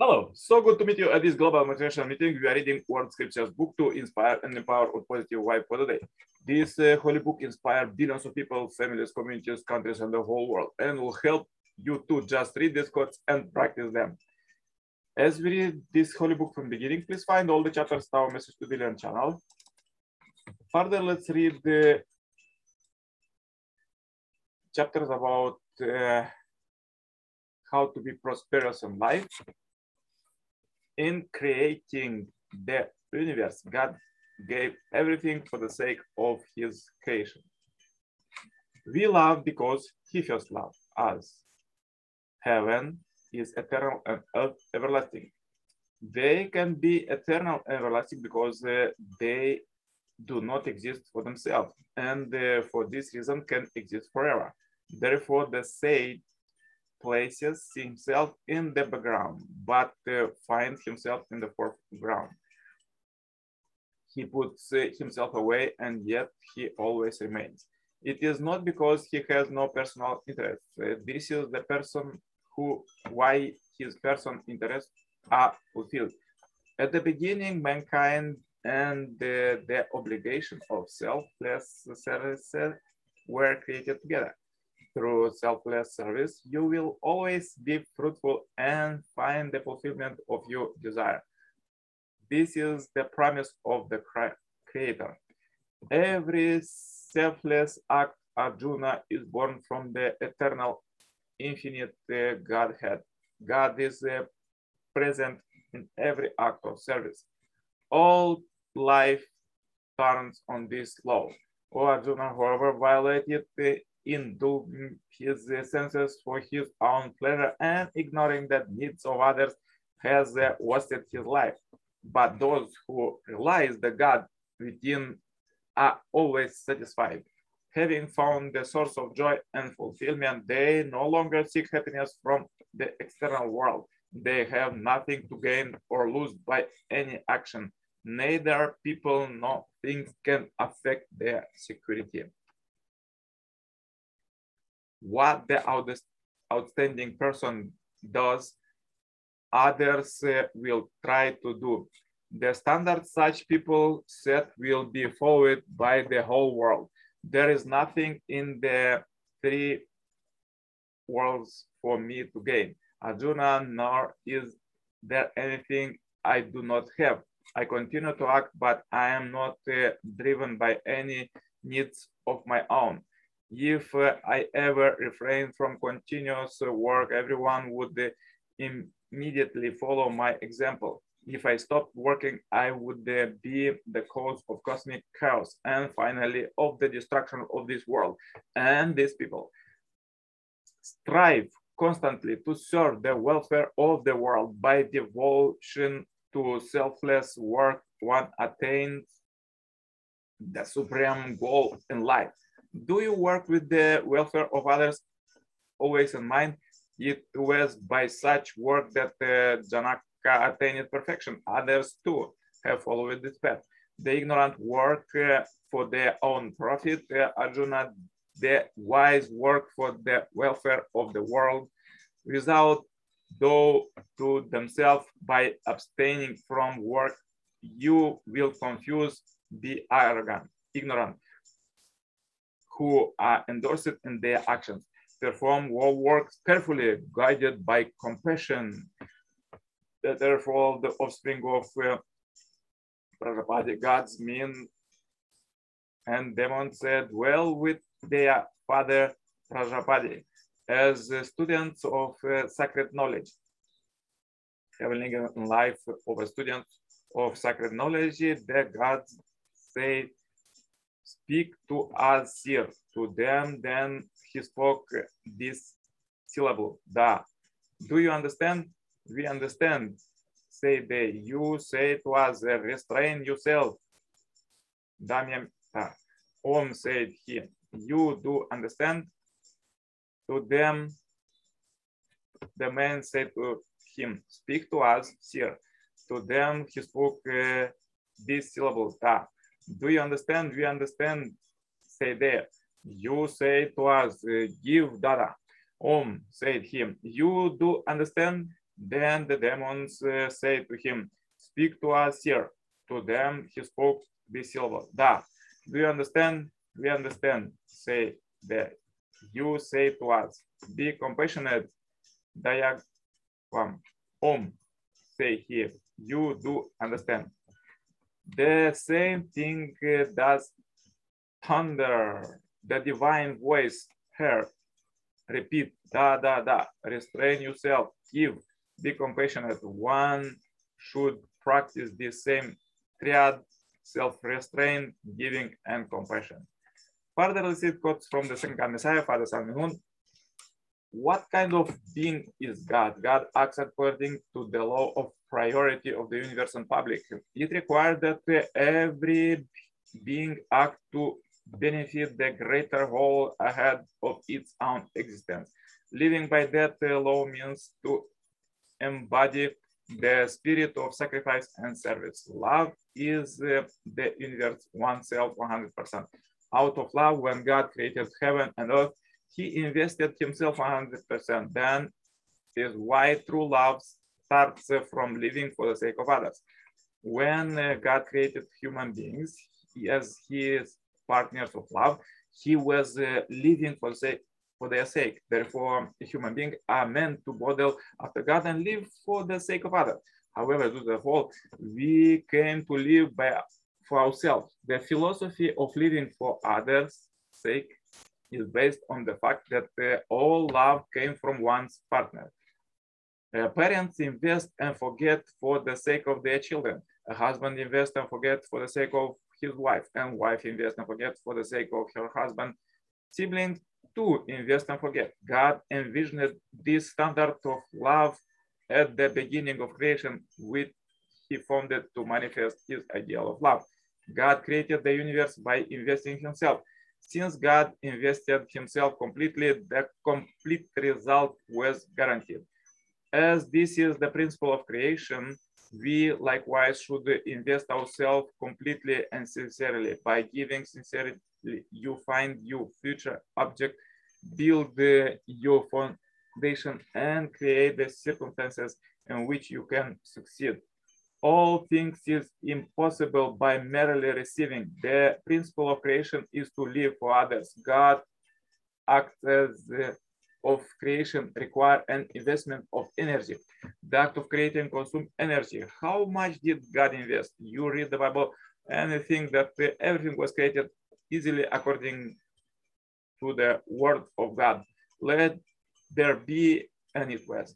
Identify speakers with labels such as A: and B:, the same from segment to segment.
A: Hello, so good to meet you at this global motivational meeting. We are reading World Scriptures book to inspire and empower a positive life for the day. This uh, holy book inspired billions of people, families, communities, countries, and the whole world, and will help you to just read these quotes and practice them. As we read this holy book from beginning, please find all the chapters in our message to billion channel. Further, let's read the chapters about uh, how to be prosperous in life in creating the universe, God gave everything for the sake of his creation. We love because he first loved us. Heaven is eternal and everlasting. They can be eternal and everlasting because uh, they do not exist for themselves and uh, for this reason can exist forever. Therefore, the said places himself in the background, but uh, finds himself in the foreground. He puts uh, himself away and yet he always remains. It is not because he has no personal interest. Uh, this is the person who, why his personal interests are fulfilled. At the beginning, mankind and the, the obligation of selfless service were created together through selfless service, you will always be fruitful and find the fulfillment of your desire. This is the promise of the Creator. Every selfless act Arjuna is born from the eternal, infinite uh, Godhead. God is uh, present in every act of service. All life turns on this law. O Arjuna, however, violated indulging his senses for his own pleasure and ignoring the needs of others has wasted his life. But those who realize the God within are always satisfied. Having found the source of joy and fulfillment, they no longer seek happiness from the external world. They have nothing to gain or lose by any action. Neither people nor things can affect their security what the outstanding person does, others uh, will try to do. The standard such people set will be followed by the whole world. There is nothing in the three worlds for me to gain. Arjuna, nor is there anything I do not have. I continue to act, but I am not uh, driven by any needs of my own if uh, I ever refrain from continuous work, everyone would uh, immediately follow my example. If I stopped working, I would uh, be the cause of cosmic chaos and finally of the destruction of this world and these people. Strive constantly to serve the welfare of the world by devotion to selfless work. One attains the supreme goal in life do you work with the welfare of others always in mind? It was by such work that uh, Janaka attained perfection. Others too have followed this path. The ignorant work uh, for their own profit. Uh, Arjuna, the wise work for the welfare of the world without though to themselves by abstaining from work you will confuse the arrogant ignorant who are endorsed in their actions, perform work carefully, guided by compassion. Therefore, the offspring of uh, Prajapati gods mean and demons said well with their father Prajapati as students of uh, sacred knowledge. Traveling in life of a student of sacred knowledge, the gods say speak to us here. To them, then he spoke this syllable, da. Do you understand? We understand. Say they. You say to us, restrain yourself. Damyata, Om said he. You do understand? To them, the man said to him, speak to us, sir. To them, he spoke uh, this syllable, da. Do you understand? We understand. Say there. You say to us, uh, give datta. Om said him. You do understand? Then the demons uh, say to him, Speak to us here. To them he spoke this syllable. Da. Do you understand? We understand. Say that. You say to us, Be compassionate. Dayadhvam. Om. Say here. You do understand. The same thing does thunder. The divine voice heard. Repeat. Da da da. Restrain yourself. Give be compassionate. One should practice the same triad, self-restraint, giving, and compassion. Further received quotes from the second Messiah, Father San. What kind of being is God? God acts according to the law of priority of the universe and public. It requires that every being act to benefit the greater whole ahead of its own existence. Living by that law means to embody the spirit of sacrifice and service. Love is uh, the universe oneself 100%. Out of love, when God created heaven and earth, he invested himself 100%. Then is why true love starts from living for the sake of others. When uh, God created human beings as his partners of love, he was uh, living for for their sake. Therefore, human beings are meant to model after God and live for the sake of others. However, to the whole, we came to live by for ourselves. The philosophy of living for others' sake is based on the fact that uh, all love came from one's partner. Uh, parents invest and forget for the sake of their children. A husband invests and forget for the sake of his wife, and wife invests and forget for the sake of her husband. Siblings to invest and forget. God envisioned this standard of love at the beginning of creation, which he founded to manifest his ideal of love. God created the universe by investing himself. Since God invested himself completely, the complete result was guaranteed. As this is the principle of creation, we likewise should invest ourselves completely and sincerely. By giving sincerely, you find your future object build your foundation and create the circumstances in which you can succeed. All things is impossible by merely receiving. The principle of creation is to live for others. God acts as of creation require an investment of energy. The act of creating consume energy. How much did God invest? You read the Bible and you think that everything was created easily according to the word of God. Let there be, and it was.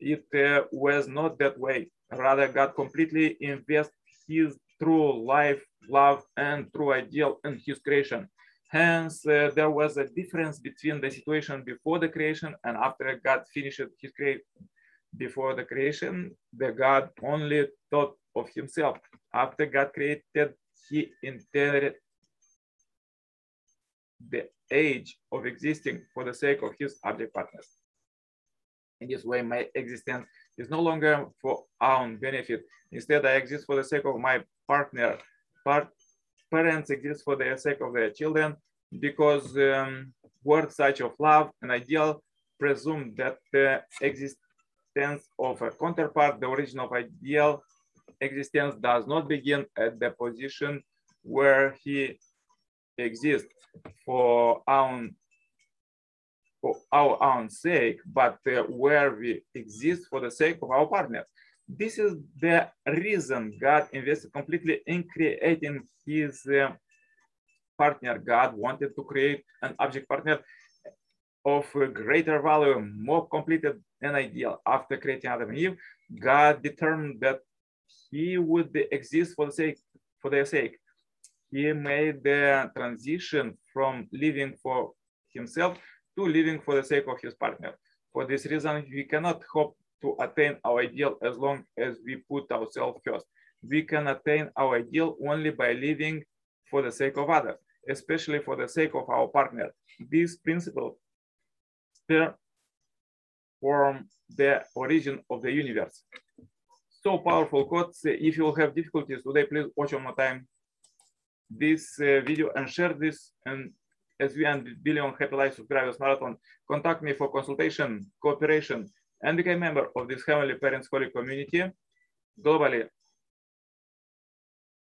A: It uh, was not that way. Rather, God completely invests his true life, love, and true ideal in his creation. Hence, uh, there was a difference between the situation before the creation and after God finished his creation. Before the creation, the God only thought of himself. After God created, he intended the age of existing for the sake of his object partners. In this way, my existence is no longer for our own benefit. Instead, I exist for the sake of my partner. Part parents exist for the sake of their children because um, words such of love and ideal presume that the existence of a counterpart, the origin of ideal existence does not begin at the position where he exists for our for our own sake, but uh, where we exist for the sake of our partners. This is the reason God invested completely in creating his uh, partner. God wanted to create an object partner of greater value, more completed and ideal. After creating Adam and Eve, God determined that he would exist for the sake for their sake he made the transition from living for himself to living for the sake of his partner. For this reason, we cannot hope to attain our ideal as long as we put ourselves first. We can attain our ideal only by living for the sake of others, especially for the sake of our partner. This principle form the origin of the universe. So powerful quotes. If you have difficulties today, please watch one more time this uh, video and share this and as we and billion happy life subscribers marathon contact me for consultation cooperation and become a member of this Heavenly Parents Holy Community globally.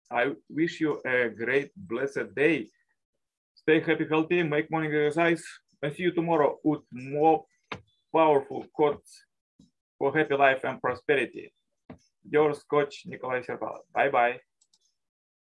A: I wish you a great, blessed day. Stay happy, healthy, make morning exercise, and see you tomorrow with more powerful quotes for happy life and prosperity. Yours, Coach Nikolai Serbalov. Bye-bye.